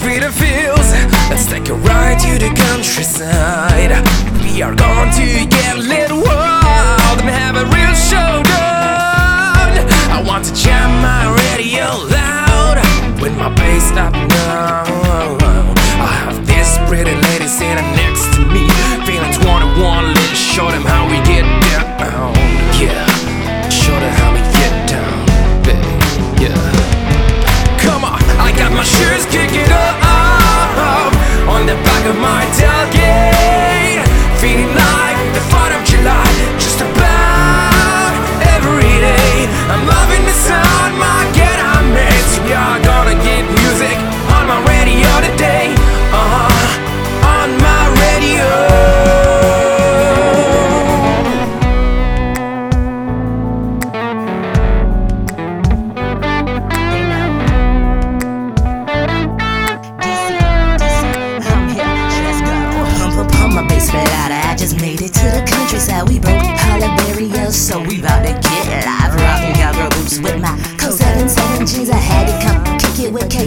freedom feels. Let's take a ride to the countryside. We are going to get lit wild and have a real showdown. I want to jam my radio loud with my bass up now. I have this pretty lady sitting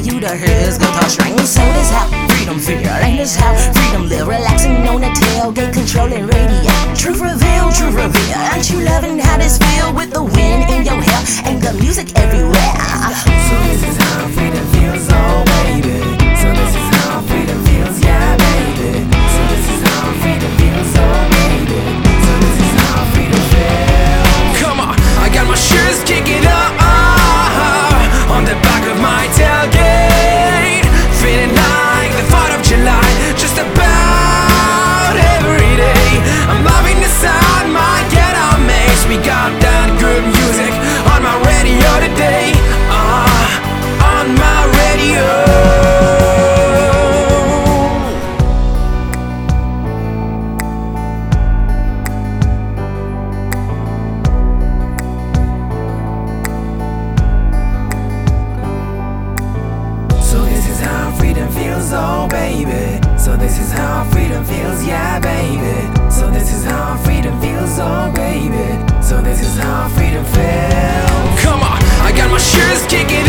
KU to hear his guitar string. So this how freedom feel, ain't this how freedom live? Relaxing on the tailgate, controlling radio. Truth reveal, truth reveal. Aren't you loving how this feel with the wind in your hair and the music everywhere? So baby. So this is how freedom feels, yeah, baby. So this is how freedom feels, oh baby. So this is how freedom feels. Come on, I got my shoes kicking